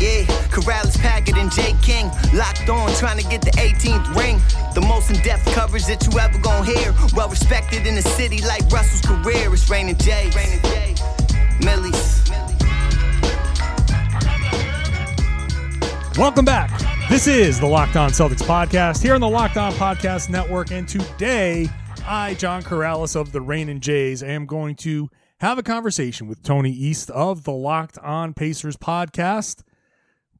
Yeah, Karalis, Packard, and Jay King locked on, trying to get the 18th ring. The most in-depth coverage that you ever gonna hear. Well respected in the city like Russell's career. It's Rain and Jay. Millie's. Welcome back. This is the Locked On Celtics podcast here on the Locked On Podcast Network. And today, I, John Karalis of the Rain and Jays, am going to have a conversation with Tony East of the Locked On Pacers podcast.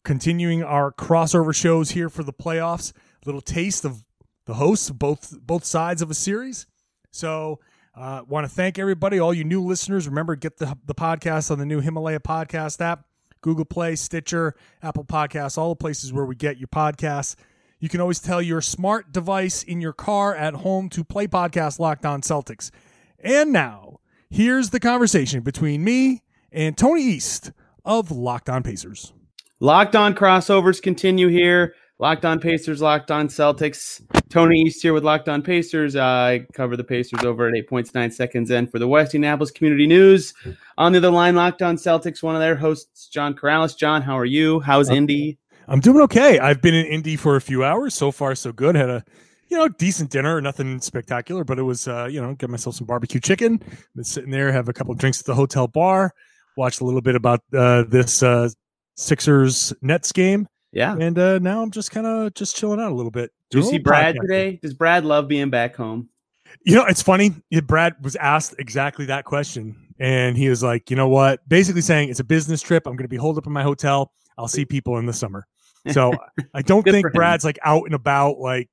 Continuing our crossover shows here for the playoffs, A little taste of the hosts both both sides of a series. So, uh, want to thank everybody, all you new listeners. Remember, get the the podcast on the new Himalaya podcast app. Google Play, Stitcher, Apple Podcasts, all the places where we get your podcasts. You can always tell your smart device in your car at home to play podcast Locked On Celtics. And now, here's the conversation between me and Tony East of Locked On Pacers. Locked on crossovers continue here. Locked on Pacers, Locked on Celtics. Tony East here with Locked on Pacers. I cover the Pacers over at 8.9 seconds in for the West Indianapolis Community News. On the other line, Locked on Celtics, one of their hosts, John Karalis. John, how are you? How's Indy? I'm doing okay. I've been in Indy for a few hours. So far, so good. Had a you know decent dinner, nothing spectacular, but it was uh, you know get myself some barbecue chicken. Been sitting there, have a couple of drinks at the hotel bar, watched a little bit about uh, this uh, Sixers Nets game. Yeah. And uh, now I'm just kind of just chilling out a little bit. Do you see Brad podcasting. today? Does Brad love being back home? You know, it's funny. Brad was asked exactly that question, and he was like, "You know what? Basically saying it's a business trip. I'm going to be holed up in my hotel. I'll see people in the summer." So I don't think. Brad's like out and about, like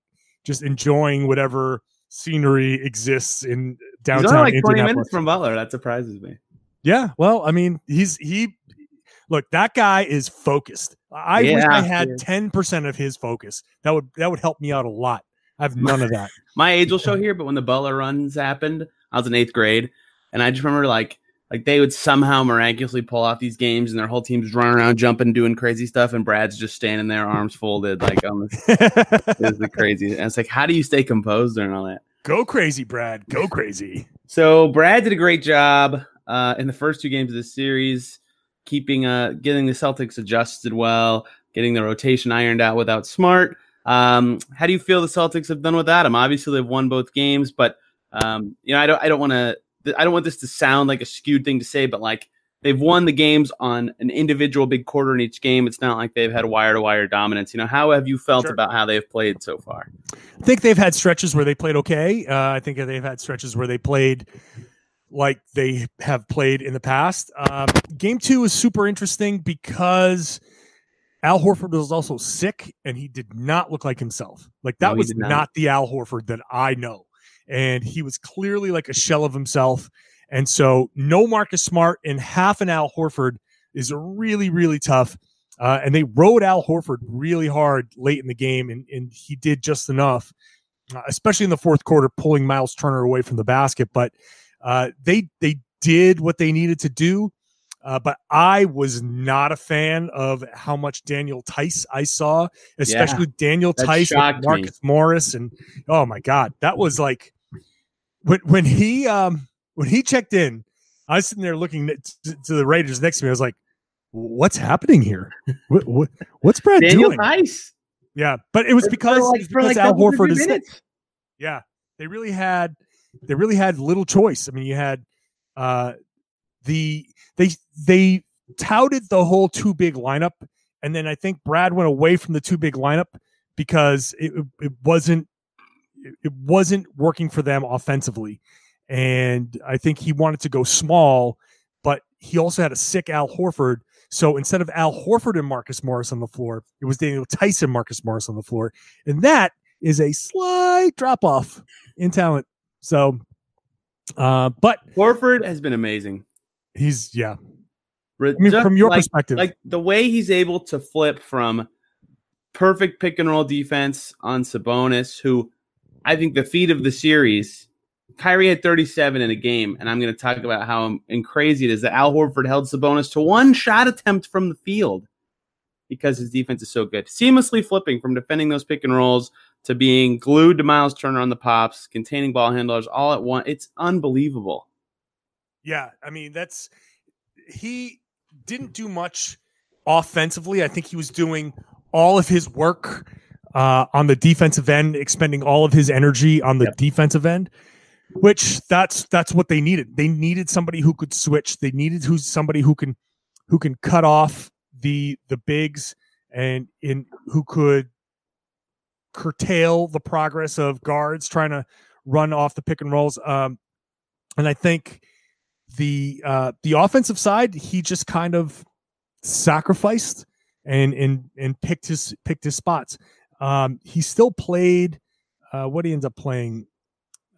just enjoying whatever scenery exists in He's downtown only like 20 minutes from Butler. That surprises me. Yeah, well, I mean, he's he. Look, that guy is focused. I wish I had yeah. ten percent of his focus. That would that would help me out a lot. I have none of that. my age will show here, but when the Butler runs happened, I was in eighth grade, and I just remember like like they would somehow miraculously pull off these games, and their whole team's running around, jumping, doing crazy stuff, and Brad's just standing there, arms folded, like on the is the crazy. And it's like, how do you stay composed during all that? Go crazy, Brad. Go crazy. So Brad did a great job uh, in the first two games of this series, keeping uh getting the Celtics adjusted well, getting the rotation ironed out without Smart. Um, how do you feel the Celtics have done without him? Obviously, they've won both games, but um, you know, I don't I don't want to I don't want this to sound like a skewed thing to say, but like they've won the games on an individual big quarter in each game. It's not like they've had wire to wire dominance. You know, how have you felt Sure. about how they've played so far? I think they've had stretches where they played okay. Uh, I think they've had stretches where they played like they have played in the past. Um, game two is super interesting because Al Horford was also sick and he did not look like himself. Like that No, was not. not. the Al Horford that I know. And he was clearly like a shell of himself. And so no Marcus Smart and half an Al Horford is really, really tough. Uh, and they rode Al Horford really hard late in the game, and, and he did just enough, uh, especially in the fourth quarter, pulling Miles Turner away from the basket. But uh, they they did what they needed to do. Uh, but I was not a fan of how much Daniel Theis I saw, especially Daniel Theis, shocked me. Marcus Morris, and oh my god, that was like when when he um when he checked in. I was sitting there looking to, to the Raiders next to me. I was like, "What's happening here? What, what what's Brad Daniel doing?" Theis Yeah, but it was For- because, for it was because Al Horford is sick. Yeah, they really had they really had little choice. I mean, you had uh the they they touted the whole two big lineup, and then I think Brad went away from the two big lineup because it it wasn't it- wasn't working for them offensively, and I think he wanted to go small, but he also had a sick Al Horford. So instead of Al Horford and Marcus Morris on the floor, it was Daniel Tyson, Marcus Morris on the floor. And that is a slight drop off in talent. So, uh, but Horford has been amazing. he's, yeah. I mean, just from your like, perspective, like the way he's able to flip from perfect pick and roll defense on Sabonis, who I think the feat of the series. Kyrie had 37 in a game, and I'm going to talk about how and crazy it is that Al Horford held Sabonis to one shot attempt from the field because his defense is so good. Seamlessly flipping from defending those pick and rolls to being glued to Miles Turner on the pops, containing ball handlers all at once. It's unbelievable. Yeah, I mean that's he didn't do much offensively. I think he was doing all of his work uh, on the defensive end, expending all of his energy on the Yep. defensive end. Which that's that's what they needed. They needed somebody who could switch. They needed who's somebody who can who can cut off the the bigs and in who could curtail the progress of guards trying to run off the pick and rolls. Um, and I think the uh, the offensive side, he just kind of sacrificed and and and picked his picked his spots. Um, he still played. Uh, what he ends up playing,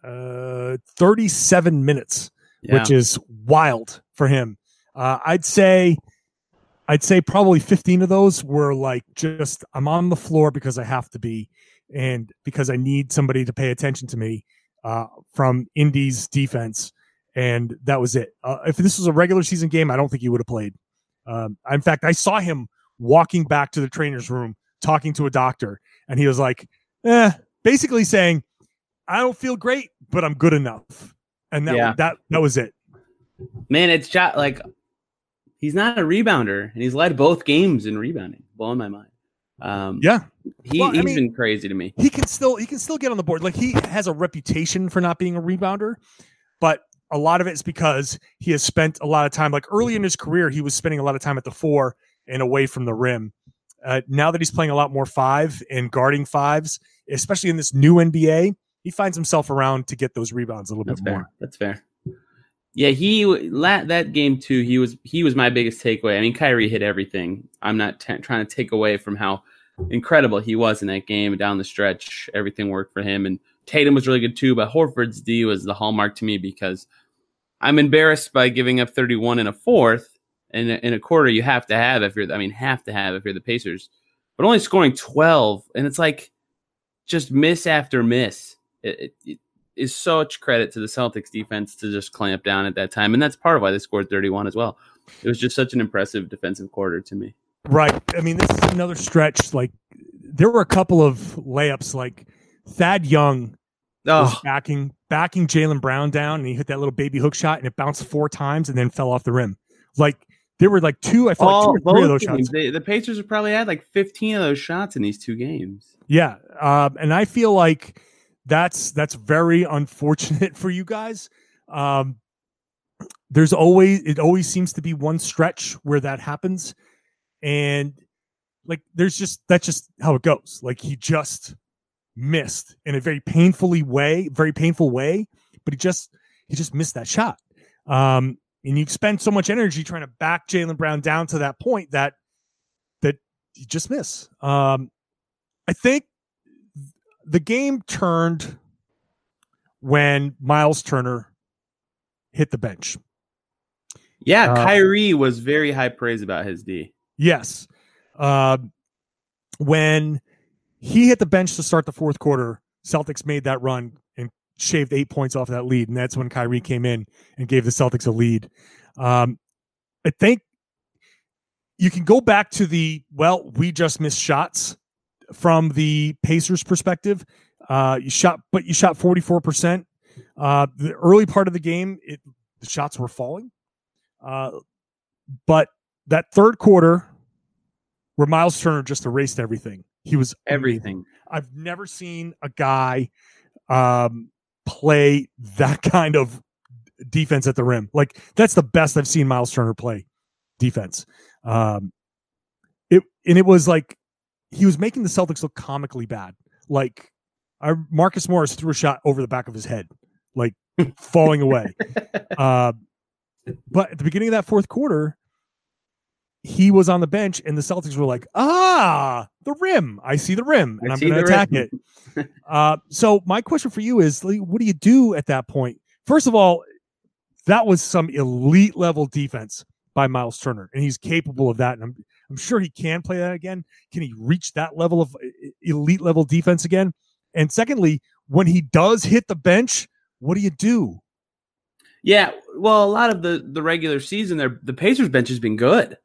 uh, thirty seven minutes, which is wild for him. Uh, I'd say. I'd say probably 15 of those were like just I'm on the floor because I have to be and because I need somebody to pay attention to me uh, from Indy's defense and that was it. Uh, if this was a regular season game, I don't think he would have played. Um, in fact, I saw him walking back to the trainer's room talking to a doctor, and he was like, eh, basically saying, "I don't feel great, but I'm good enough," and that Yeah. that that was it. Man, it's like he's not a rebounder, and he's led both games in rebounding. Blowing my mind. Um, Yeah, he, Well, I he's mean- been crazy to me. he can still he can still get on the board. Like he has a reputation for not being a rebounder, but a lot of it's because he has spent a lot of time. Like early in his career, he was spending a lot of time at the four and away from the rim. Uh, now that he's playing a lot more five and guarding fives, especially in this new NBA, he finds himself around to get those rebounds a little That's bit more. That's fair. Yeah, he that game too. He was he was my biggest takeaway. I mean, Kyrie hit everything. I'm not t- trying to take away from how incredible he was in that game down the stretch. Everything worked for him, and Tatum was really good too. But Horford's D was the hallmark to me because I'm embarrassed by giving up 31 and a fourth and in a quarter. You have to have if you're, I mean, have to have if you're the Pacers, but only scoring 12, and it's like just miss after miss. It, it is such credit to the Celtics defense to just clamp down at that time, and that's part of why they scored 31 as well. It was just such an impressive defensive quarter to me. Right. I mean, this is another stretch. Like there were a couple of layups. Like Thad Young was Oh, backing backing Jaylen Brown down, and he hit that little baby hook shot, and it bounced four times and then fell off the rim. Like there were like two, I felt all, like two or three of those games. shots. They, the Pacers have probably had like 15 of those shots in these two games. Yeah, um, and I feel like that's that's very unfortunate for you guys. Um, there's always it always seems to be one stretch where that happens, and like there's just that's just how it goes. Like he just missed in a very painfully way, very painful way, but he just he just missed that shot. Um, and you spend so much energy trying to back Jaylen Brown down to that point that that you just miss. Um, I think the game turned when Miles Turner hit the bench. Yeah, Uh, Kyrie was very high praise about his D. Yes. Um, when he hit the bench to start the fourth quarter, Celtics made that run and shaved eight points off that lead. And that's when Kyrie came in and gave the Celtics a lead. Um, I think you can go back to the, well, we just missed shots from the Pacers perspective. Uh, you shot, but you shot 44%. Uh, the early part of the game, it, the shots were falling. Uh, but that third quarter where Miles Turner just erased everything. He was. Everything. I've never seen a guy um, play that kind of defense at the rim. Like that's the best I've seen Miles Turner play defense. Um, it and it was like he was making the Celtics look comically bad. Like I, Marcus Morris threw a shot over the back of his head, like falling away. Uh, But at the beginning of that fourth quarter, he was on the bench, and the Celtics were like, "Ah, the rim! I see the rim, and I I'm going to attack rim." it." uh, so my question for you is, like, what do you do at that point? First of all, that was some elite level defense by Miles Turner, and he's capable of that. And I'm I'm sure he can play that again. Can he reach that level of elite level defense again? And secondly, when he does hit the bench, what do you do? Yeah, well, a lot of the the regular season, their the Pacers bench has been good.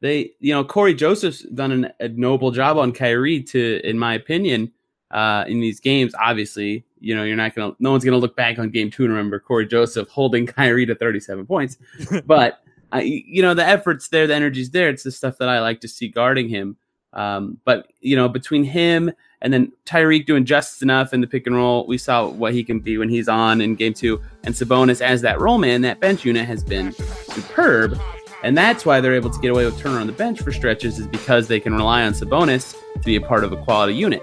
They, you know, Cory Joseph's done an, a noble job on Kyrie to, in my opinion, uh, in these games. Obviously, you know, you're not gonna, no one's gonna look back on Game Two and remember Cory Joseph holding Kyrie to 37 points, but uh, you know, the efforts there, the energy's there. It's the stuff that I like to see guarding him. Um, but you know, between him and then Tyreke doing just enough in the pick and roll, we saw what he can be when he's on in game two. And Sabonis as that role man, that bench unit has been superb. And that's why they're able to get away with Turner on the bench for stretches, is because they can rely on Sabonis to be a part of a quality unit.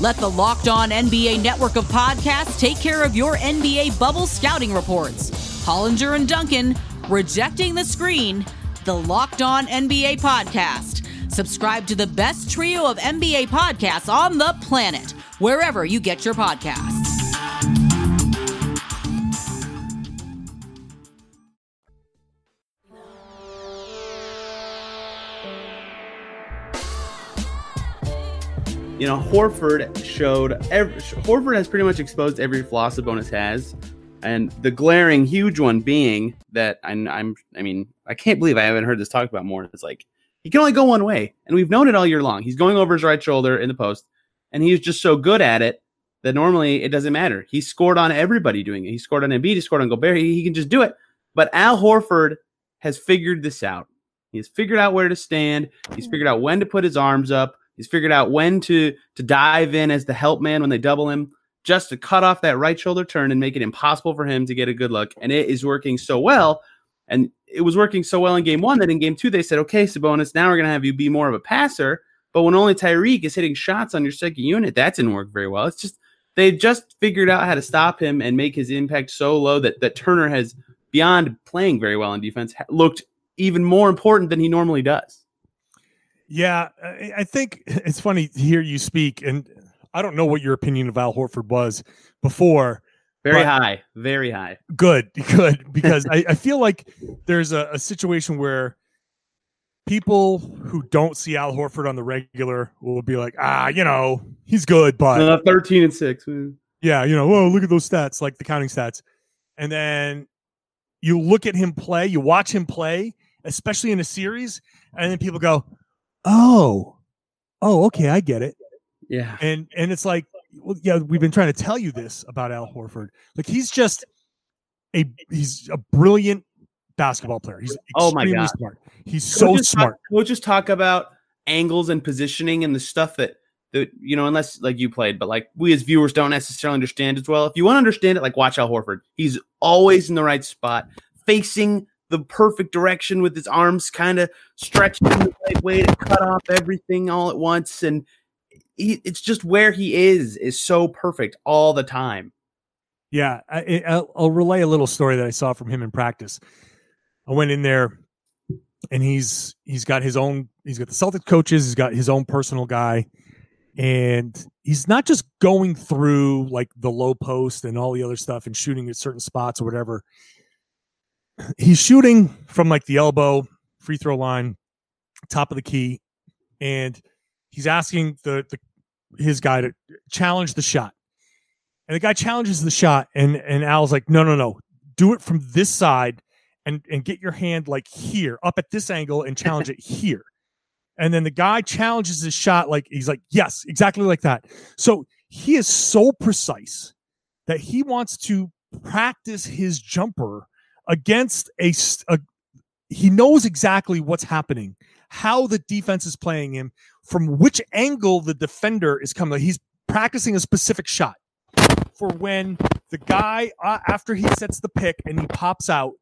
Let the Locked On NBA network of podcasts take care of your NBA bubble scouting reports. Hollinger and Duncan, Rejecting the Screen, the Locked On NBA podcast. Subscribe to the best trio of NBA podcasts on the planet, wherever you get your podcasts. You know, Horford showed every, Horford has pretty much exposed every flaw Sabonis has, and the glaring huge one being that I'm, I'm I mean I can't believe I haven't heard this talked about more. It's like he can only go one way, and we've known it all year long. He's going over his right shoulder in the post, and he's just so good at it that normally it doesn't matter. He scored on everybody doing it. He scored on Embiid. He scored on Gobert. He, he can just do it. But Al Horford has figured this out. He has figured out where to stand. He's figured out when to put his arms up. He's figured out when to to dive in as the help man when they double him, just to cut off that right shoulder turn and make it impossible for him to get a good look. And it is working so well. And it was working so well in game one that in game two they said, okay, Sabonis, now we're gonna have you be more of a passer. But when only Tyreke is hitting shots on your second unit, that didn't work very well. It's just they just figured out how to stop him and make his impact so low that that Turner has beyond playing very well in defense looked even more important than he normally does. Yeah, I I think it's funny to hear you speak, and I don't know what your opinion of Al Horford was before. Very high, very high. Good, good, because I, I feel like there's a, a situation where people who don't see Al Horford on the regular will be like, ah, you know, he's good, but Uh, Thirteen and six. Yeah, you know, oh, look at those stats, like the counting stats. And then you look at him play, you watch him play, especially in a series, and then people go, oh, oh, okay, I get it. Yeah, And and it's like, well, yeah, we've been trying to tell you this about Al Horford. Like he's just a he's a brilliant basketball player. He's Oh my God. smart. He's so Coaches smart. Talk, coaches talk about angles and positioning and the stuff that that you know, unless like you played, but like we as viewers don't necessarily understand as well. If you want to understand it, like watch Al Horford. He's always in the right spot, facing the perfect direction with his arms kind of stretched in the right way to cut off everything all at once. And he, it's just where he is is so perfect all the time. Yeah, I, I'll, I'll relay a little story that I saw from him in practice. I went in there, and he's he's got his own. He's got the Celtic coaches. He's got his own personal guy, and he's not just going through like the low post and all the other stuff and shooting at certain spots or whatever. He's shooting from like the elbow, free throw line, top of the key, and he's asking the, the his guy to challenge the shot. And the guy challenges the shot, and and Al's like, no, no, no, do it from this side, and and get your hand like here, up at this angle, and challenge it here. And then the guy challenges his shot like he's like, yes, exactly like that. So he is so precise that he wants to practice his jumper against a, a he knows exactly what's happening, how the defense is playing him, from which angle the defender is coming. He's practicing a specific shot for when the guy uh, after he sets the pick and he pops out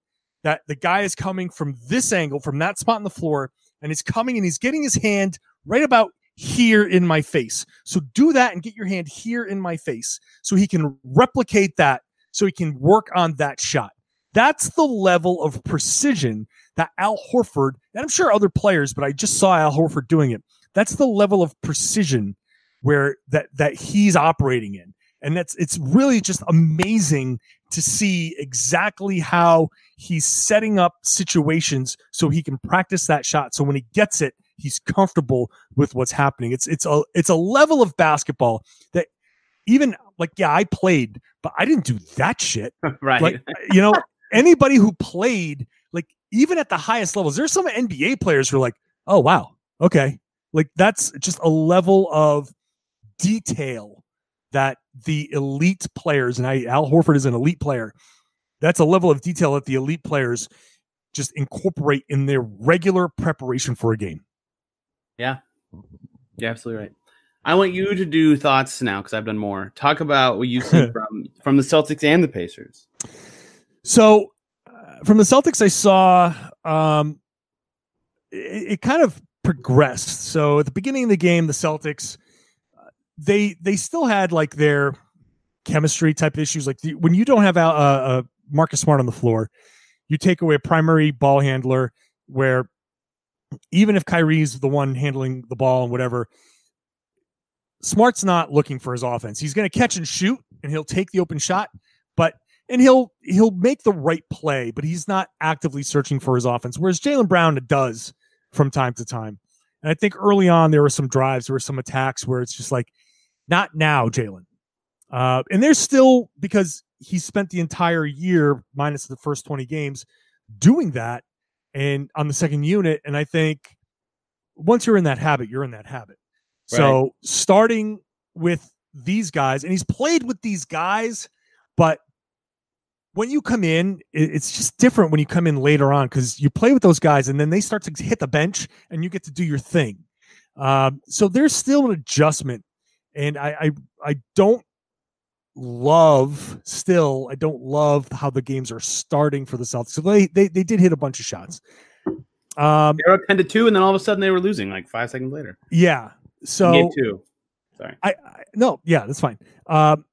that the guy is coming from this angle from that spot on the floor and he's coming and he's getting his hand right about here in my face so do that and get your hand here in my face so he can replicate that so he can work on that shot that's the level of precision that al horford and i'm sure other players but i just saw al horford doing it. That's the level of precision where that that he's operating in. And that's it's really just amazing to see exactly how he's setting up situations so he can practice that shot. So when he gets it he's comfortable with what's happening. It's it's a it's a level of basketball that even like yeah i played but i didn't do that shit. Right. like you know anybody who played like even at the highest levels there's some nba players who are like oh wow okay like that's just a level of detail that the elite players, and I, Al Horford is an elite player, that's a level of detail that the elite players just incorporate in their regular preparation for a game. Yeah. Yeah, absolutely right. I want you to do thoughts now because I've done more. Talk about what you see from from the Celtics and the Pacers. So, uh, from the Celtics, I saw um, it, it, kind of progressed. So, at the beginning of the game, the Celtics they they still had like their chemistry type issues. Like the, when you don't have a, a Marcus Smart on the floor, you take away a primary ball handler where even if Kyrie's the one handling the ball and whatever, Smart's not looking for his offense. He's going to catch and shoot, and he'll take the open shot, but and he'll he'll make the right play, but he's not actively searching for his offense. Whereas Jaylen Brown does from time to time. And I think early on there were some drives, there were some attacks where it's just like not now, Jaylen. Uh, and there's still because he spent the entire year minus the first 20 games doing that and on the second unit. And I think once you're in that habit, you're in that habit. Right. So starting with these guys, and he's played with these guys, but when you come in, it's just different when you come in later on because you play with those guys and then they start to hit the bench and you get to do your thing. Um, so there's still an adjustment and I, I I don't love still I don't love how the games are starting for the Celtics. So they they, they did hit a bunch of shots. Um, they were up ten to two, and then all of a sudden they were losing like five seconds later. Yeah. So two. Sorry. I, I no yeah that's fine. Um,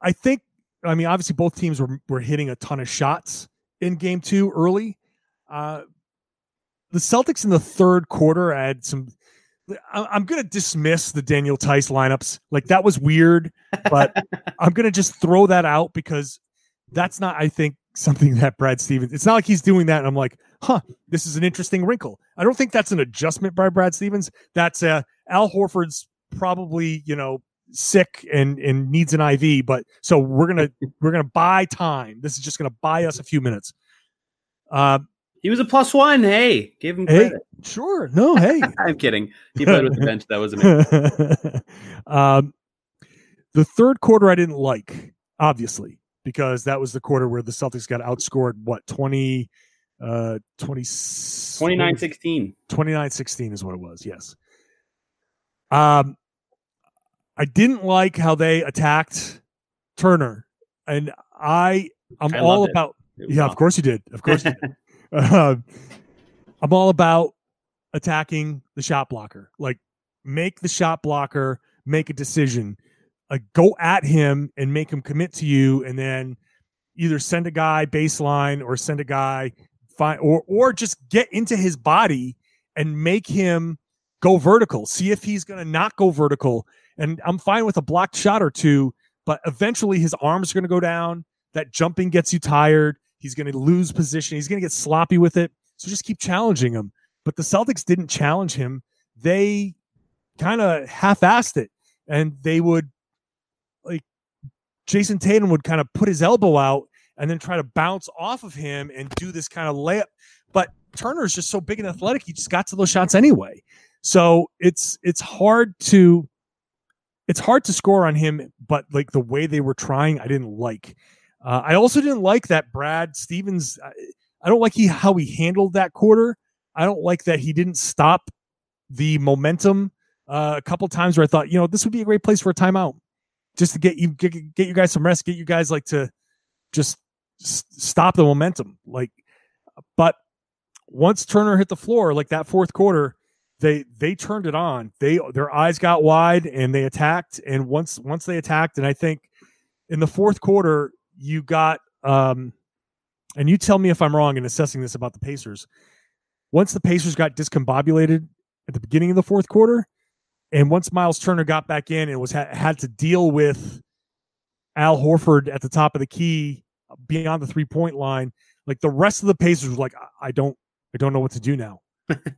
I think I mean obviously both teams were were hitting a ton of shots in game two early. Uh, the Celtics in the third quarter had some I'm going to dismiss the Daniel Theis lineups. Like that was weird, but I'm going to just throw that out because that's not, I think, something that Brad Stevens. It's not like he's doing that, and I'm like, huh, this is an interesting wrinkle. I don't think that's an adjustment by Brad Stevens. That's uh, Al Horford's probably you know sick and and needs an IV, but so we're gonna we're gonna buy time. This is just gonna buy us a few minutes. Uh, he was a plus one. Hey, give him credit. Hey, sure. No, hey. I'm kidding. He played with the bench. That was amazing. um, the third quarter I didn't like, obviously, because that was the quarter where the Celtics got outscored, what, 20, uh, 20, 29 16. 29 16 is what it was. Yes. Um, I didn't like how they attacked Turner. And I, I'm all about, Yeah, of course you did. Of course you did. Uh, I'm all about attacking the shot blocker. Like, make the shot blocker make a decision. Like, go at him and make him commit to you, and then either send a guy baseline or send a guy fine, or or just get into his body and make him go vertical. See if he's going to not go vertical. And I'm fine with a blocked shot or two, but eventually his arms are going to go down. That jumping gets you tired. He's going to lose position. He's going to get sloppy with it. So just keep challenging him. But the Celtics didn't challenge him. They kind of half-assed it, and they would like Jayson Tatum would kind of put his elbow out and then try to bounce off of him and do this kind of layup. But Turner is just so big and athletic; he just got to those shots anyway. So it's it's hard to it's hard to score on him. But like the way they were trying, I didn't like. Uh, I also didn't like that Brad Stevens. I, I don't like he how he handled that quarter. I don't like that he didn't stop the momentum uh, a couple times where I thought, you know, this would be a great place for a timeout, just to get you get, get you guys some rest, get you guys like to just s- stop the momentum. Like, but once Turner hit the floor, like that fourth quarter, they they turned it on. They their eyes got wide and they attacked. And once once they attacked, and I think in the fourth quarter you got um, and you tell me if I'm wrong in assessing this about the Pacers. Once the Pacers got discombobulated at the beginning of the fourth quarter, and once Miles Turner got back in and was ha- had to deal with Al Horford at the top of the key beyond the three point line, like the rest of the Pacers were like, I don't, I don't know what to do now.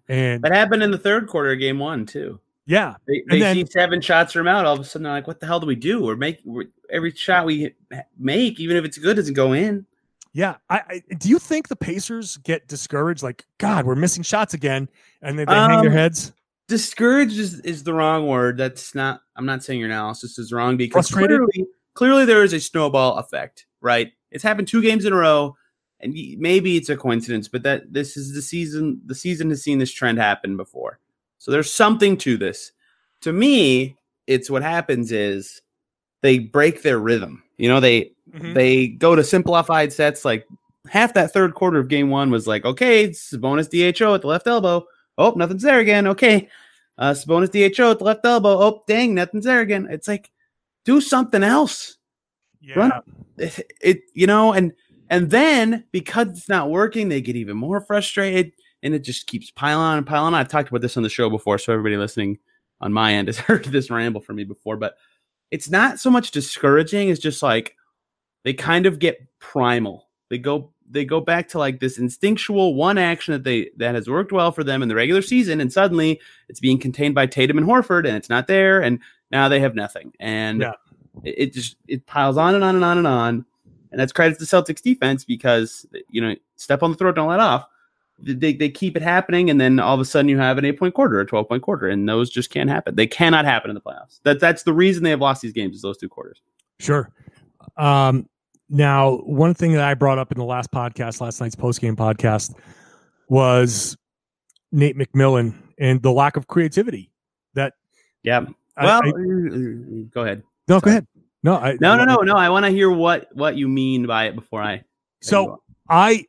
And That happened in the third quarter of game one too. yeah, They, they then- see seven shots from out. All of a sudden, they're like, "What the hell do we do?" We're make we're, every shot we make, even if it's good, doesn't go in. yeah. I, I do you think the Pacers get discouraged? Like, God, we're missing shots again, and they, they hang their Um, heads. Discouraged is, is the wrong word. That's not. I'm not saying your analysis is wrong because clearly, clearly there is a snowball effect. Right? It's happened two games in a row, and maybe it's a coincidence, but that this is the season. The season has seen this trend happen before, so there's something to this. To me, it's what happens is they break their rhythm. You know, they Mhm. they go to simplified sets like half that third quarter of game one was like okay Sabonis dho at the left elbow oh nothing's there again okay uh bonus dho at the left elbow oh dang nothing's there again it's like do something else Yeah, run it, it you know and and then because it's not working they get even more frustrated and it just keeps piling on and piling on. I've talked about this on the show before so everybody listening on my end has heard this ramble from me before but it's not so much discouraging it's just like they kind of get primal. They go they go back to like this instinctual one action that they that has worked well for them in the regular season and suddenly it's being contained by Tatum and Horford and it's not there and now they have nothing. And Yeah. it, it just it piles on and on and on and on and that's credit to the Celtics defense because you know step on the throat don't let off they, they keep it happening and then all of a sudden you have an 8 point quarter or 12 point quarter and those just can't happen they cannot happen in the playoffs that that's the reason they have lost these games is those two quarters Sure. Um, now, one thing that I brought up in the last podcast, last night's post game podcast, was Nate McMillan and the lack of creativity. That yeah I- well I- go ahead no, go ahead. No, I, No, no, no, no. I want to hear what what you mean by it before I. So. I,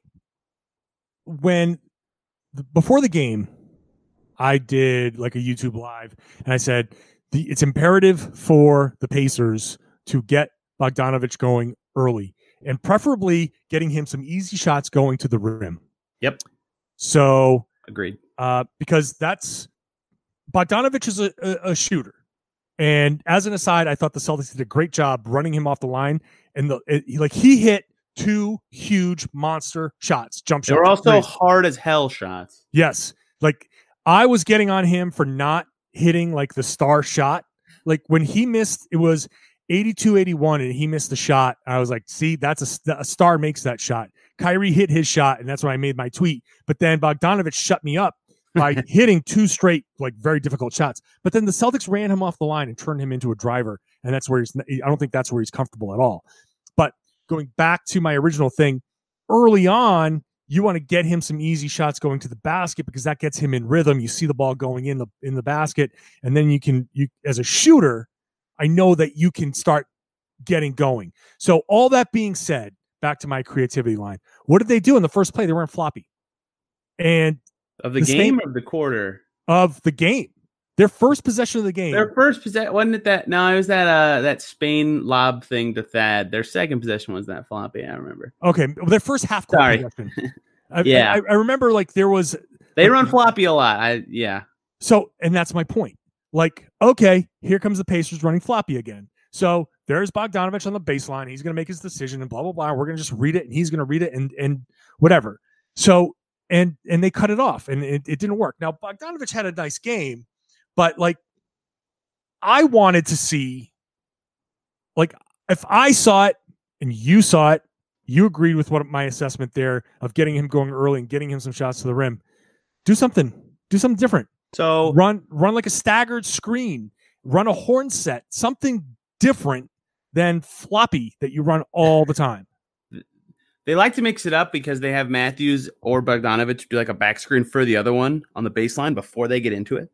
when before the game, I did like a YouTube live, and I said the it's imperative for the Pacers to get Bogdanovich going early, and preferably getting him some easy shots going to the rim. Yep. So agreed. uh, because that's Bogdanovich is a, a, a shooter. And as an aside, I thought the Celtics did a great job running him off the line, and the it, like he hit two huge monster shots, jump shots. They're also threes. hard as hell shots. yes, like I was getting on him for not hitting like the star shot. Like when he missed, it was 82 81 and he missed the shot. I was like, see, that's a, a star makes that shot. Kyrie hit his shot, and that's when I made my tweet. But then Bogdanovich shut me up by hitting two straight, like very difficult shots. But then the Celtics ran him off the line and turned him into a driver, and that's where he's. I don't think that's where he's comfortable at all. But going back to my original thing, early on, you want to get him some easy shots going to the basket because that gets him in rhythm. You see the ball going in the in the basket, and then you can you as a shooter, I know that you can start getting going. So all that being said, back to my creativity line. What did they do in the first play? They weren't floppy. And Of the, The game of the quarter. of the game, their first possession of the game. Their first possession wasn't it that no, it was that uh that Spain lob thing to Thad. Their second possession was that floppy, I remember. okay, their first half court Sorry. possession. I, Yeah. I, I remember like there was They run floppy a lot. I yeah. So, and that's my point. Like, okay, here comes the Pacers running floppy again. So there's Bogdanovich on the baseline. He's going to make his decision and blah blah blah. We're going to just read it, and he's going to read it and and whatever. So and and they cut it off, and it, it didn't work. Now Bogdanovich had a nice game, but like, I wanted to see, like, if I saw it and you saw it, you agreed with what my assessment there of getting him going early and getting him some shots to the rim. Do something. Do something different So run run like a staggered screen, run a horn set, something different than floppy that you run all the time. They like to mix it up because they have Matthews or Bogdanovich do like a back screen for the other one on the baseline before they get into it.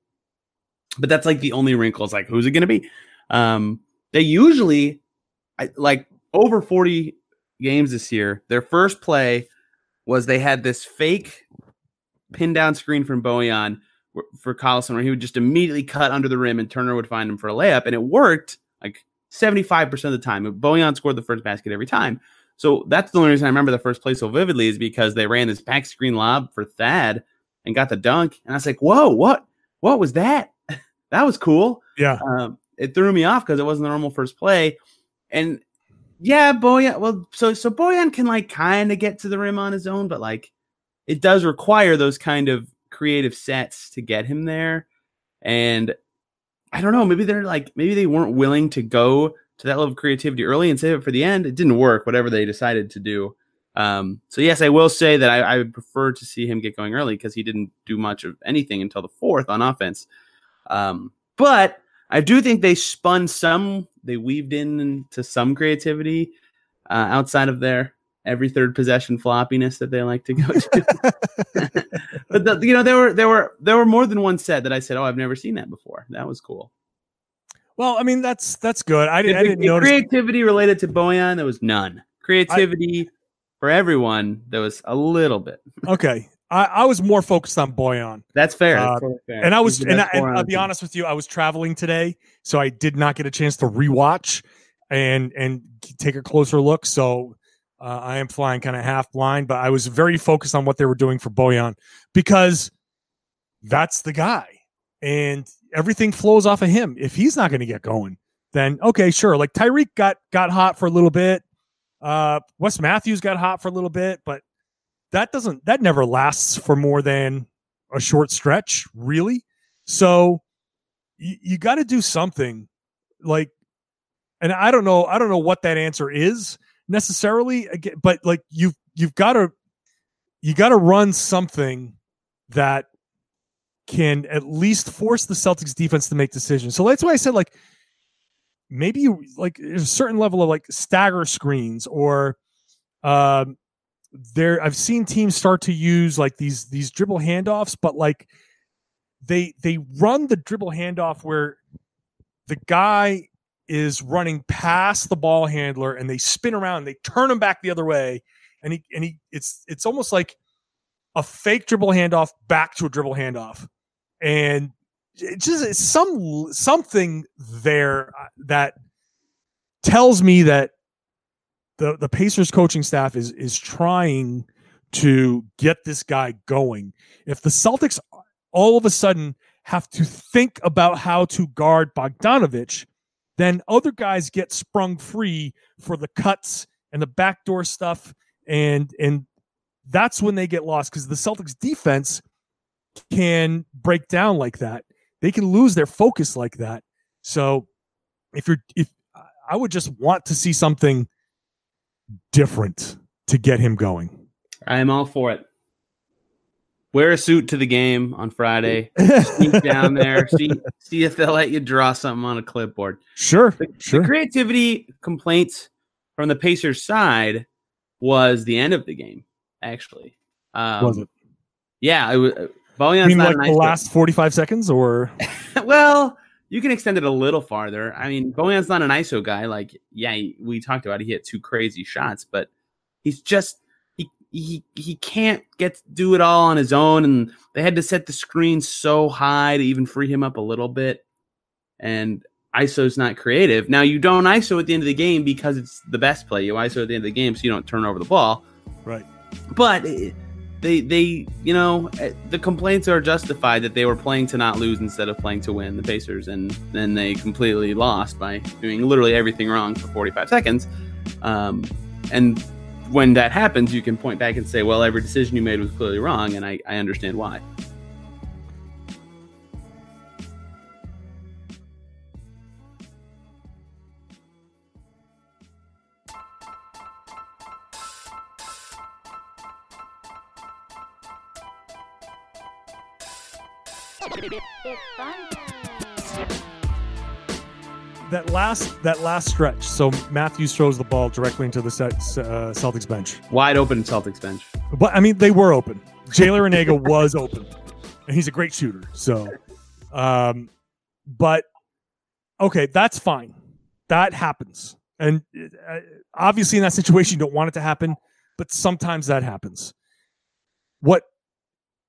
But that's like the only wrinkle. Is like, who's it going to be? Um, they usually, I, like over 40 games this year, their first play was they had this fake pin down screen from Bojan for Collison where he would just immediately cut under the rim and Turner would find him for a layup. And it worked like 75% of the time. Bojan scored the first basket every time. So that's the only reason I remember the first play so vividly is because they ran this back screen lob for Thad and got the dunk. And I was like, whoa, what? What was that? that was cool. Yeah. Um, it threw me off because it wasn't the normal first play. And yeah, Bojan, well, so so Bojan can like kind of get to the rim on his own, but like it does require those kind of creative sets to get him there. And I don't know, maybe they're like maybe they weren't willing to go to that level of creativity early and save it for the end. It didn't work, whatever they decided to do. Um, so yes, I will say that I, I would prefer to see him get going early because he didn't do much of anything until the fourth on offense. Um, but I do think they spun some, they weaved in into some creativity uh, outside of their every third possession floppiness that they like to go to. but the, you know, there were there were there were more than one set that I said, "Oh, I've never seen that before." That was cool. Well, I mean that's that's good. I, didn't I didn't notice. creativity related to Bojan. There was none. Creativity for everyone. There was a little bit. Okay, I, I was more focused on Bojan, That's fair. Uh, That's totally fair. and I was and, I, and I'll be honest with you, I was traveling today, so I did not get a chance to rewatch and and take a closer look. So uh, I am flying kind of half blind, but I was very focused on what they were doing for Bojan because that's the guy, and everything flows off of him. If he's not going to get going, then okay, sure. Like Tyreke got got hot for a little bit. Uh, Wes Matthews got hot for a little bit, but that doesn't that never lasts for more than a short stretch, really. So you, you got to do something like, and I don't know, I don't know what that answer is necessarily, but like you've you've got to you got to run something that can at least force the Celtics defense to make decisions. So that's why I said like maybe you like a certain level of like stagger screens or um there I've seen teams start to use like these these dribble handoffs, but like they they run the dribble handoff where the guy is running past the ball handler and they spin around, they turn him back the other way, and he and he it's it's almost like a fake dribble handoff back to a dribble handoff. And just some something there uh, that tells me that the the Pacers coaching staff is is trying to get this guy going. If the Celtics all of a sudden have to think about how to guard Bogdanovich, then other guys get sprung free for the cuts and the backdoor stuff and and that's when they get lost because the Celtics defense can break down like that. They can lose their focus like that. So if you're if I would just want to see something different to get him going. I am all for it. Wear a suit to the game on Friday. Sneak down there. See see if they'll let you draw something on a clipboard. Sure, The sure. creativity complaints from the Pacers side was the end of the game. Actually, um, Was it? Yeah, it was. Uh, I Bojan's mean, not like an the last forty-five seconds, or well, you can extend it a little farther. I mean, Bojan's not an ISO guy. Like, yeah, he- we talked about. It. He hit two crazy shots, but he's just he he he can't get to do it all on his own, and they had to set the screen so high to even free him up a little bit. And ISO's not creative. Now you don't ISO at the end of the game because it's the best play. You ISO at the end of the game so you don't turn over the ball. Right. But it- they they you know eh, the complaints are justified that they were playing to not lose instead of playing to win the Pacers and then they completely lost by doing literally everything wrong for 45 seconds. Um, and when that happens, you can point back and say, well, every decision you made was clearly wrong, and I, I understand why. That last that last stretch. So Matthews throws the ball directly into the uh, Celtics bench. Wide open Celtics bench. But I mean, they were open. Jalen Renega was open, and he's a great shooter. So, um, but okay, that's fine. That happens, and uh, obviously, in that situation, you don't want it to happen, but sometimes that happens. What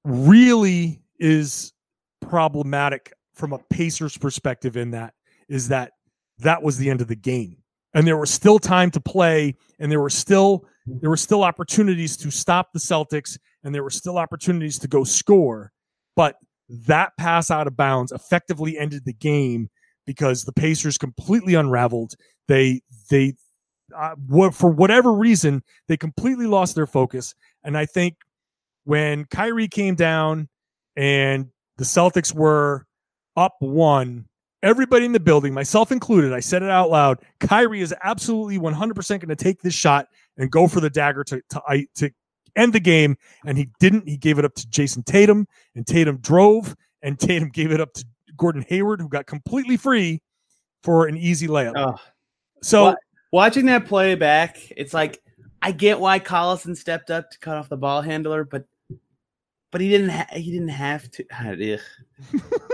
really is problematic from a Pacers perspective in that is that that was the end of the game, and there was still time to play, and there were still there were still opportunities to stop the Celtics and there were still opportunities to go score. But that pass out of bounds effectively ended the game because the Pacers completely unraveled. They, they, uh, for whatever reason, they completely lost their focus. And I think when Kyrie came down and the Celtics were up one, everybody in the building, myself included, I said it out loud. Kyrie is absolutely 100% going to take this shot and go for the dagger to to to end the game. And he didn't. He gave it up to Jayson Tatum, and Tatum drove, and Tatum gave it up to Gordon Hayward, who got completely free for an easy layup. Oh, so What? watching that play back, it's like I get why Collison stepped up to cut off the ball handler, but but he didn't. Ha- he didn't have to.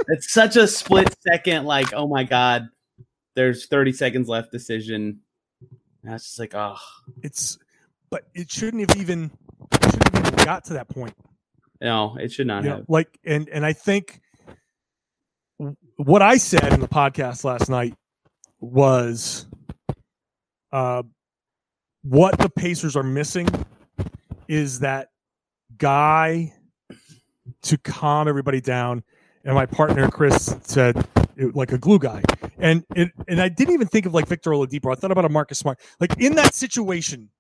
It's such a split second. Like, oh my god, there's 30 seconds left. Decision. That's just like, oh it's, but it shouldn't have even shouldn't have even got to that point. no, it should not you know, have. like and and I think what I said in the podcast last night was uh what the Pacers are missing is that guy to calm everybody down and my partner Chris said like a glue guy and it, and I didn't even think of like Victor Oladipo I thought about a Marcus Smart like in that situation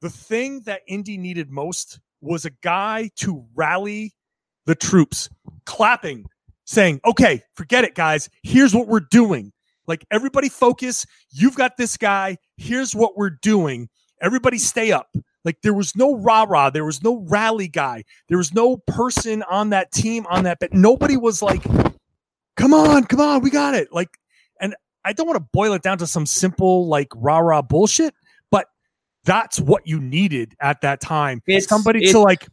the thing that Indy needed most was a guy to rally the troops, clapping, saying, okay, forget it, guys. Here's what we're doing. Like, everybody focus. You've got this guy. Here's what we're doing. Everybody stay up. Like, there was no rah rah. There was no rally guy. There was no person on that team, on that bit. Nobody was like, come on, come on, we got it. Like, and I don't want to boil it down to some simple, like, rah rah bullshit, but that's what you needed at that time. It's- Somebody it's- to like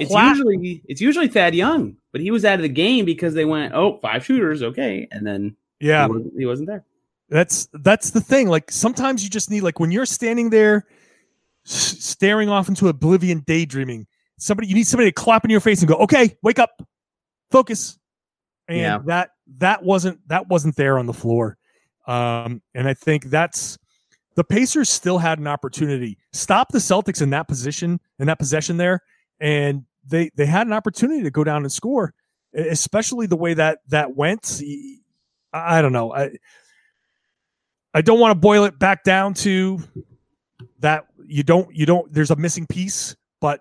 It's usually it's usually Thad Young, but he was out of the game because they went, oh, five shooters, okay, and then yeah, he, wasn't, he wasn't there. that's that's the thing. Like sometimes you just need like when you're standing there staring off into oblivion, daydreaming. Somebody you need somebody to clap in your face and go, "Okay, wake up, focus." And Yeah. that that wasn't that wasn't there on the floor. Um, and I think that's the Pacers still had an opportunity. Stop the Celtics in that position, in that possession there, and they they had an opportunity to go down and score, especially the way that that went. I don't know. I I don't want to boil it back down to that you don't you don't there's a missing piece, but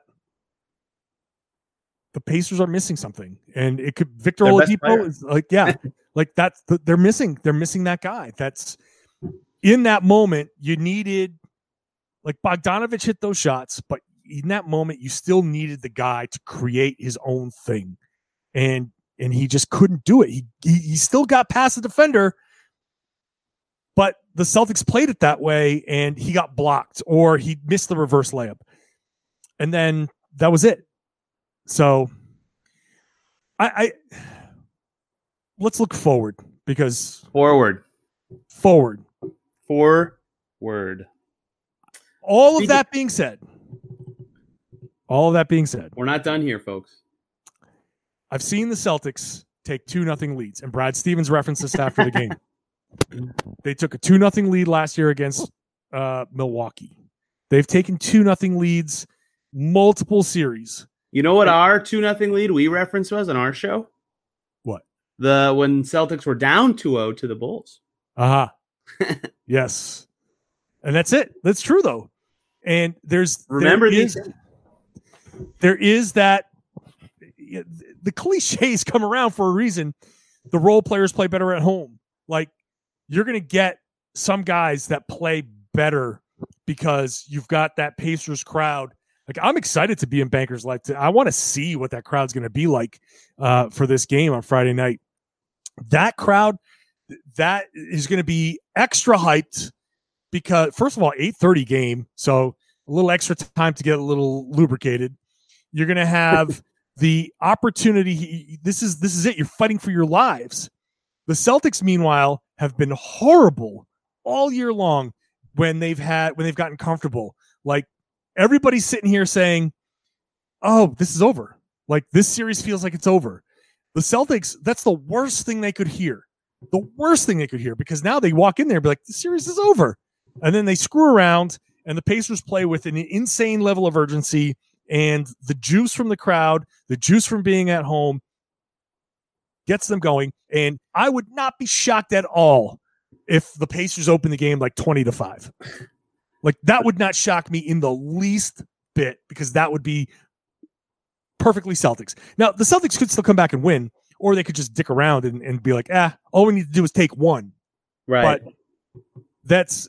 the Pacers are missing something, and it could Victor Their Oladipo is like yeah, like that's they're missing they're missing that guy. That's in that moment you needed like Bogdanovich hit those shots, but in that moment you still needed the guy to create his own thing, and and he just couldn't do it. He he, he still got past the defender, but the Celtics played it that way, and he got blocked or he missed the reverse layup, and then that was it. So, I, I let's look forward because Forward, forward. forward. All of that being said, All of that being said, We're not done here, folks. I've seen the Celtics take two nothing leads, and Brad Stevens referenced this after the game. They took a two nothing lead last year against uh, Milwaukee. They've taken two nothing leads multiple series. You know what our two nothing lead we referenced was on our show? What? The when Celtics were down 2-0 to the Bulls. Uh huh. yes, and that's it. That's true though. And there's Remember there these? is, there is that the cliches come around for a reason. The role players play better at home. Like you're going to get some guys that play better because you've got that Pacers crowd. Like I'm excited to be in Bankers Life. I want to see what that crowd's going to be like uh, for this game on Friday night. That crowd, that is going to be extra hyped because first of all, 8:30 game, so a little extra time to get a little lubricated. You're going to have the opportunity. This is this is it. You're fighting for your lives. The Celtics, meanwhile, have been horrible all year long when they've had when they've gotten comfortable. Like everybody's sitting here saying, "Oh, this is over." Like this series feels like it's over. The Celtics, that's the worst thing they could hear. The worst thing they could hear because now they walk in there and be like, "The series is over," and then they screw around and the Pacers play with an insane level of urgency and the juice from the crowd, the juice from being at home gets them going. And I would not be shocked at all if the Pacers open the game like 20 to 5. Like that would not shock me in the least bit because that would be perfectly Celtics. Now, the Celtics could still come back and win, or they could just dick around and, and be like, ah, all we need to do is take one. Right. But that's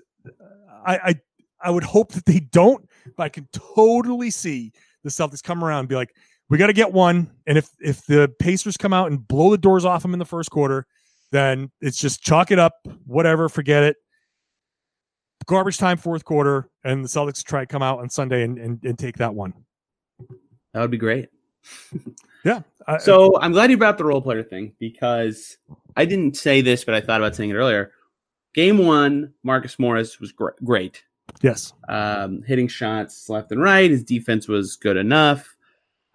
I, I I would hope that they don't, but I can totally see the Celtics come around and be like, we got to get one. And if if the Pacers come out and blow the doors off them in the first quarter, then it's just chalk it up, whatever, forget it. Garbage time, fourth quarter, and the Celtics try to come out on Sunday and, and, and take that one. that would be great. Yeah. I- So I'm glad you brought the role player thing because I didn't say this, but I thought about saying it earlier. Game one, Marcus Morris was gr- great, yes. um, hitting shots left and right. His defense was good enough.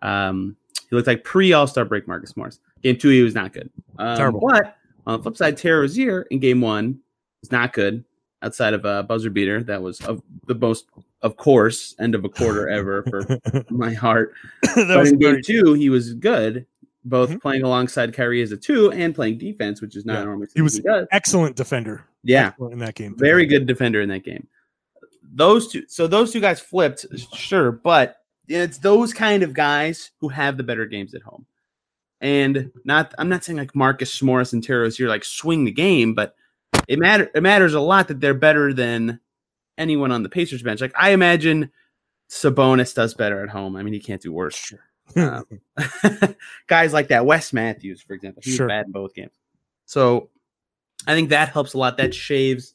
Um, he looked like pre All Star break Marcus Morris. Game two, he was not good. Um, Terrible. But on the flip side, Terry Rozier in game one was not good outside of a buzzer beater. That was of the most, of course, end of a quarter ever for my heart. but in game two, he was good, both Mhm. playing alongside Kyrie as a two and playing defense, which is not Yeah. normally He was something he does. excellent defender. Yeah, Excellent in that game. very good defender in that game. Those two, so those two guys flipped, sure, but it's those kind of guys who have the better games at home. And not, I'm not saying like Marcus Morris and Rozier like swing the game, but it matter it matters a lot that they're better than anyone on the Pacers bench. Like I imagine Sabonis does better at home. I mean, he can't do worse. Um, guys like that, Wes Matthews, for example, he Sure. was bad in both games. So I think that helps a lot. That shaves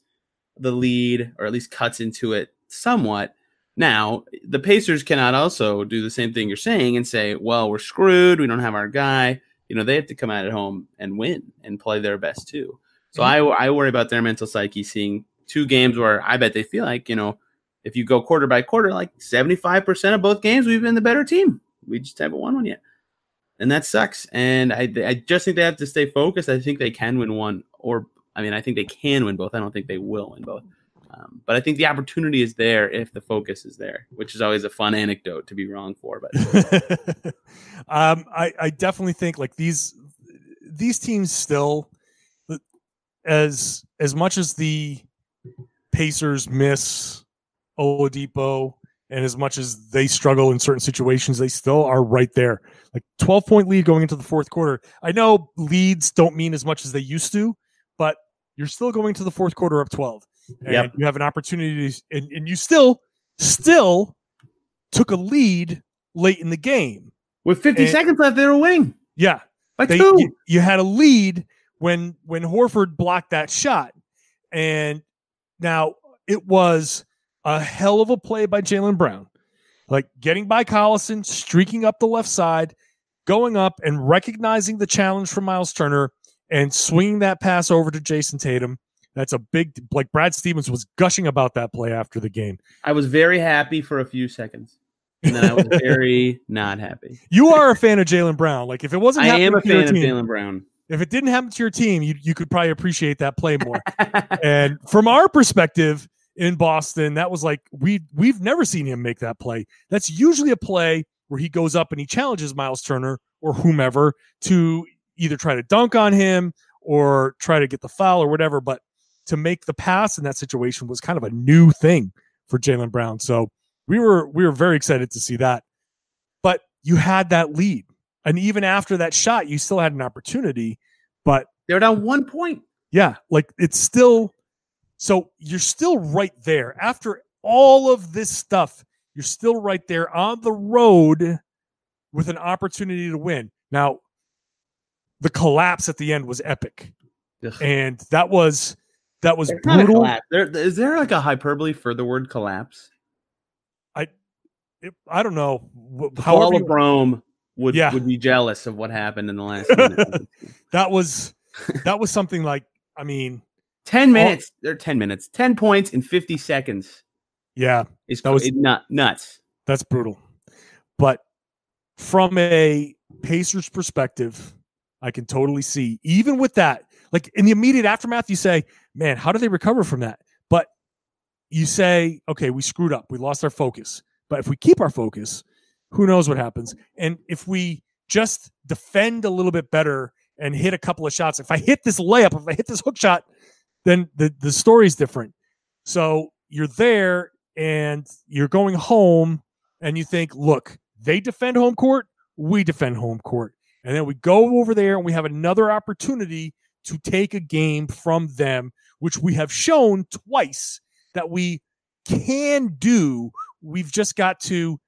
the lead, or at least cuts into it somewhat. Now, the Pacers cannot also do the same thing you're saying and say, well, we're screwed. We don't have our guy. You know, they have to come out at home and win and play their best too. So I, I worry about their mental psyche seeing two games where I bet they feel like, you know, if you go quarter by quarter, like 75% of both games, we've been the better team. We just haven't won one yet. And that sucks. And I, I just think they have to stay focused. I think they can win one, or I mean, I think they can win both. I don't think they will win both. Um, but I think the opportunity is there if the focus is there, which is always a fun anecdote to be wrong for. But um, I, I definitely think like these these teams still as as much as the Pacers miss Oladipo and as much as they struggle in certain situations, they still are right there. Like 12 point lead going into the fourth quarter. I know leads don't mean as much as they used to, but you're still going to the fourth quarter up 12. And Yep. you have an opportunity to, and, and you still still took a lead late in the game. with 50 And- seconds left, they were winning Yeah. by They, two. you, you had a lead when when Horford blocked that shot. And now it was a hell of a play by Jaylen Brown. Like getting by Collison, streaking up the left side, going up and recognizing the challenge from Miles Turner and swinging that pass over to Jayson Tatum. That's a big like Brad Stevens was gushing about that play after the game. I was very happy for a few seconds. and then I was very not happy. You are a fan of Jaylen Brown. Like if it wasn't, I am a fan of Jaylen Brown. If it didn't happen to your team, you you could probably appreciate that play more. and from our perspective in Boston, that was like we we've never seen him make that play. That's usually a play where he goes up and he challenges Miles Turner or whomever to either try to dunk on him or try to get the foul or whatever. But to make the pass in that situation was kind of a new thing for Jaylen Brown. So we were we were very excited to see that. But you had that lead. And even after that shot, you still had an opportunity. But They're down one point. yeah, like it's still so you're still right there. After all of this stuff, you're still right there on the road with an opportunity to win. Now, the collapse at the end was epic. Ugh. And that was that was It's brutal. There, is there like a hyperbole for the word collapse? It- I don't know. wh- The However, fall you- of Rome would Yeah. would be jealous of what happened in the last minute. that was that was something like I mean, ten minutes. They're ten minutes. Ten points in fifty seconds. yeah, Is That was- it nut, nuts. That's brutal. But from a Pacers perspective, I can totally see, even with that, like in the immediate aftermath, you say, man, how do they recover from that? But you say, okay, we screwed up. We lost our focus. But if we keep our focus, who knows what happens? And if we just defend a little bit better and hit a couple of shots, if I hit this layup, if I hit this hook shot, then the, the story's different. So you're there and you're going home and you think, look, they defend home court, we defend home court. And then we go over there and we have another opportunity to take a game from them, which we have shown twice that we can do. We've just got to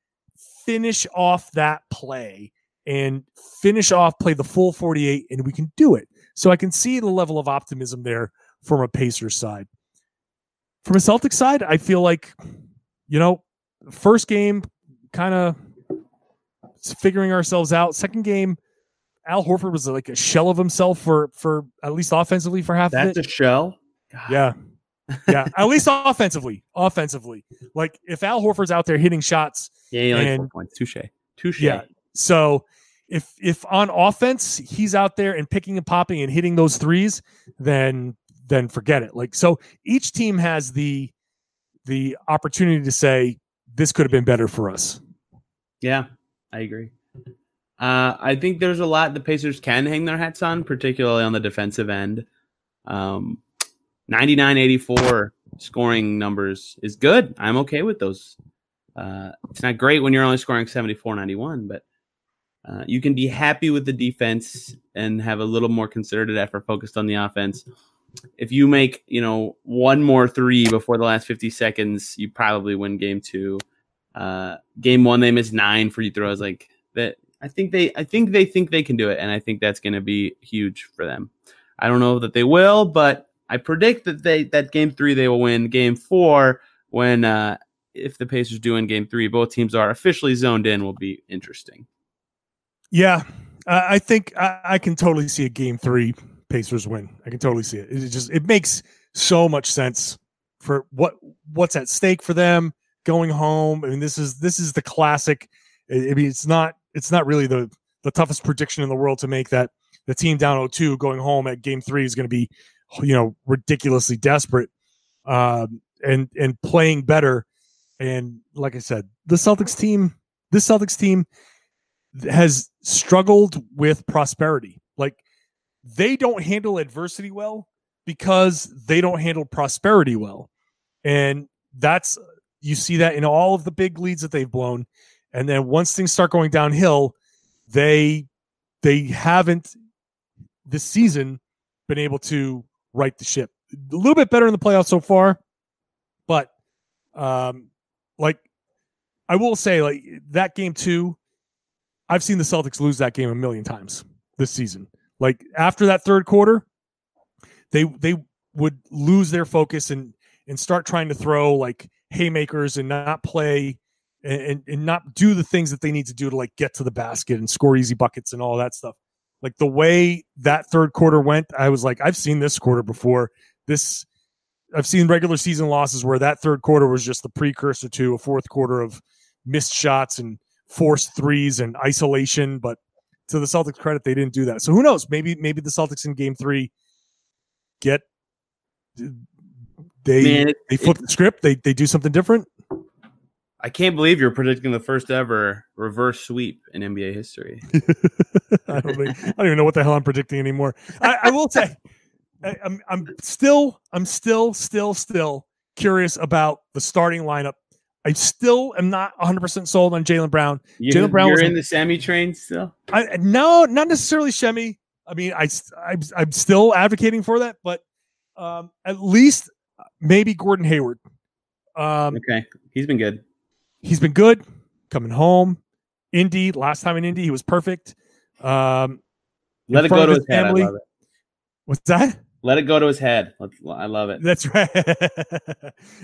finish off that play and finish off, play the full 48, and we can do it. So I can see the level of optimism there from a Pacers side. From a Celtics side, I feel like, you know, first game kind of figuring ourselves out. Second game, Al Horford was like a shell of himself for for at least offensively for half That's a shell. yeah. Yeah, at least offensively. Offensively. Like if Al Horford's out there hitting shots, Yeah, like four And- points. Touche. Touche. yeah. So if if on offense he's out there and picking and popping and hitting those threes, then then forget it. Like so each team has the the opportunity to say this could have been better for us. Yeah, I agree. Uh, I think there's a lot the Pacers can hang their hats on, particularly on the defensive end. Um, 99 84 scoring numbers is good. I'm okay with those. Uh, it's not great when you're only scoring 74 91, but uh, you can be happy with the defense and have a little more concerted effort focused on the offense. If you make, you know, one more three before the last 50 seconds, you probably win game two. Uh, game one, they missed nine free throws. Like that, I think they, I think they think they can do it, and I think that's going to be huge for them. I don't know that they will, but I predict that they that game three they will win. Game four, when uh, if the Pacers do in game three, both teams are officially zoned in, will be interesting. Yeah, I think I, I can totally see a game three Pacers win. I can totally see it. It just it makes so much sense for what what's at stake for them going home. I mean, this is this is the classic. I mean, it's not it's not really the the toughest prediction in the world to make that the team down 0-2 going home at game three is going to be you know ridiculously desperate um, and and playing better. And like I said, the Celtics team, this Celtics team has struggled with prosperity. Like they don't handle adversity well because they don't handle prosperity well. And that's you see that in all of the big leads that they've blown. And then once things start going downhill, they they haven't this season been able to right the ship. A little bit better in the playoffs so far, but um like I will say like that game 2 I've seen the Celtics lose that game a million times this season. Like after that third quarter, they they would lose their focus and and start trying to throw like haymakers and not play and, and, not do the things that they need to do to like get to the basket and score easy buckets and all that stuff. Like the way that third quarter went, I was like, I've seen this quarter before. This I've seen regular season losses where that third quarter was just the precursor to a fourth quarter of missed shots and forced threes and isolation. But to the Celtics' credit, they didn't do that. So who knows? Maybe maybe the Celtics in Game Three get they Man, it- they flip the script. They they do something different. I can't believe you're predicting the first ever reverse sweep in NBA history. I don't, think, I don't even know what the hell I'm predicting anymore. I, I will say, I, I'm I'm still I'm still still still curious about the starting lineup. I still am not 100 percent sold on Jaylen Brown. Jaylen Brown you're was in the semi train still. I no, not necessarily Shemi. I mean, I I'm, I'm still advocating for that, but um, at least maybe Gordon Hayward. Um, Okay, he's been good. He's been good coming home. Indy last time in Indy, he was perfect. Um, Let it go to his his head. Family. it. What's that? Let it go to his head. I love it. That's right.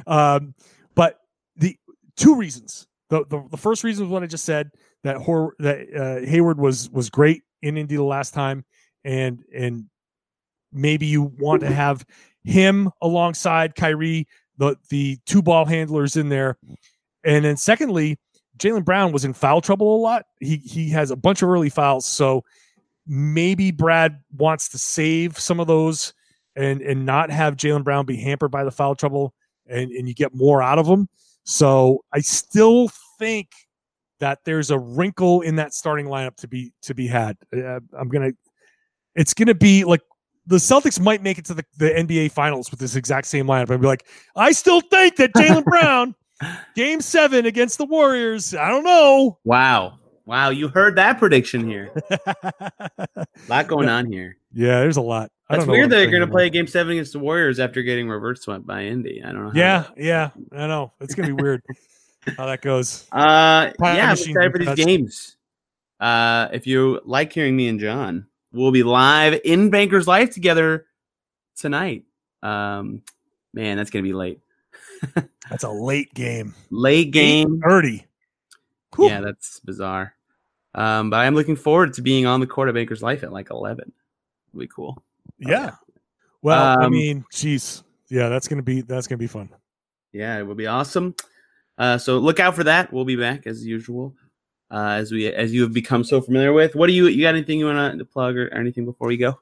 um, but the two reasons. The, the the first reason was what I just said that Hor- that uh, Hayward was was great in Indy the last time, and and maybe you want to have him alongside Kyrie, the the two ball handlers in there, and then secondly, Jaylen Brown was in foul trouble a lot. He he has a bunch of early fouls, so maybe Brad wants to save some of those and and not have Jaylen Brown be hampered by the foul trouble and and you get more out of him. So I still think that there's a wrinkle in that starting lineup to be to be had. Uh, I'm gonna, it's gonna be like the Celtics might make it to the, the NBA Finals with this exact same lineup and be like, I still think that Jaylen Brown, Game Seven against the Warriors. I don't know. Wow, wow! You heard that prediction here. A lot going on here. yeah, there's a lot. I That's weird that they're going to play Game Seven against the Warriors after getting reverse swept by Indy. I don't know. how Yeah, that- yeah, I know. It's gonna be weird how that goes. Uh, yeah, I'm excited for these touch. games. Uh, if you like hearing me and John, we'll be live in Bankers Life together tonight. Um, man, that's gonna be late. That's a late game. Late game. Thirty. Cool. Yeah, that's bizarre. Um, but I'm looking forward to being on the court of Bankers Life at like 11. It'll be cool. Yeah. Well, I Um, mean, jeez. Yeah, that's gonna be that's gonna be fun. Yeah, it will be awesome. Uh, so look out for that. We'll be back as usual, uh, as we as you have become so familiar with. What do you you got anything you want to plug or, or anything before we go?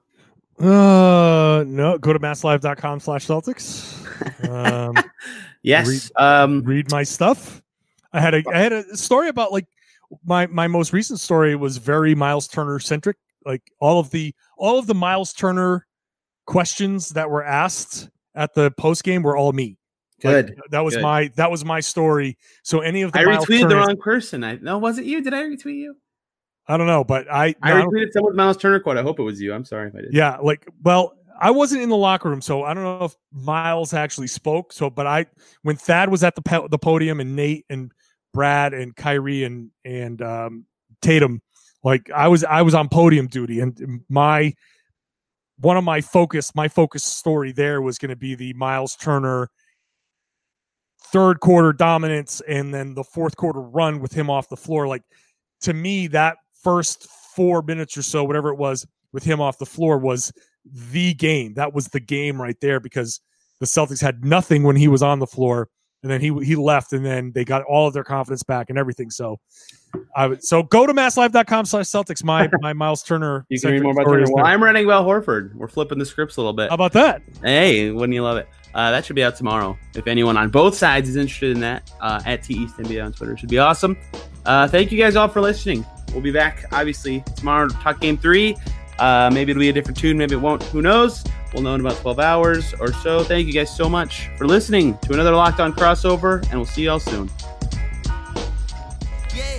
Uh no, go to masslive.com slash Celtics. Um Yes. um, read my stuff. I had a I had a story about like my my most recent story was very Miles Turner centric. Like all of the all of the Miles Turner questions that were asked at the post game were all me. Like, good. that was good. my that was my story. So any of the I Miles retweeted the wrong person. I no, was it you? Did I retweet you? I don't know, but I I no, I don't- retweeted someone's Miles Turner quote. I hope it was you. I'm sorry if I did. Yeah, like well, I wasn't in the locker room, so I don't know if Miles actually spoke. So, but I when Thad was at the the podium and Nate and Brad and Kyrie and and um, Tatum, like I was I was on podium duty, and my one of my focus my focus story there was going to be the Miles Turner third quarter dominance and then the fourth quarter run with him off the floor. Like to me, that first four minutes or so, whatever it was, with him off the floor was the game. That was the game right there because the Celtics had nothing when he was on the floor, and then he he left, and then they got all of their confidence back and everything. So, I would so go to masslive.com slash Celtics. My my Miles Turner. You can read more about story Turner. Well. I'm running about Horford. We're flipping the scripts a little bit. How about that? Hey, wouldn't you love it? Uh, that should be out tomorrow. If anyone on both sides is interested in that, uh, at T East NBA on Twitter, it should be awesome. Uh, thank you guys all for listening. We'll be back obviously tomorrow to talk game three. Uh, maybe it'll be a different tune, maybe it won't. Who knows? We'll know in about 12 hours or so. Thank you guys so much for listening to another Locked On crossover, and we'll see y'all soon. Yeah,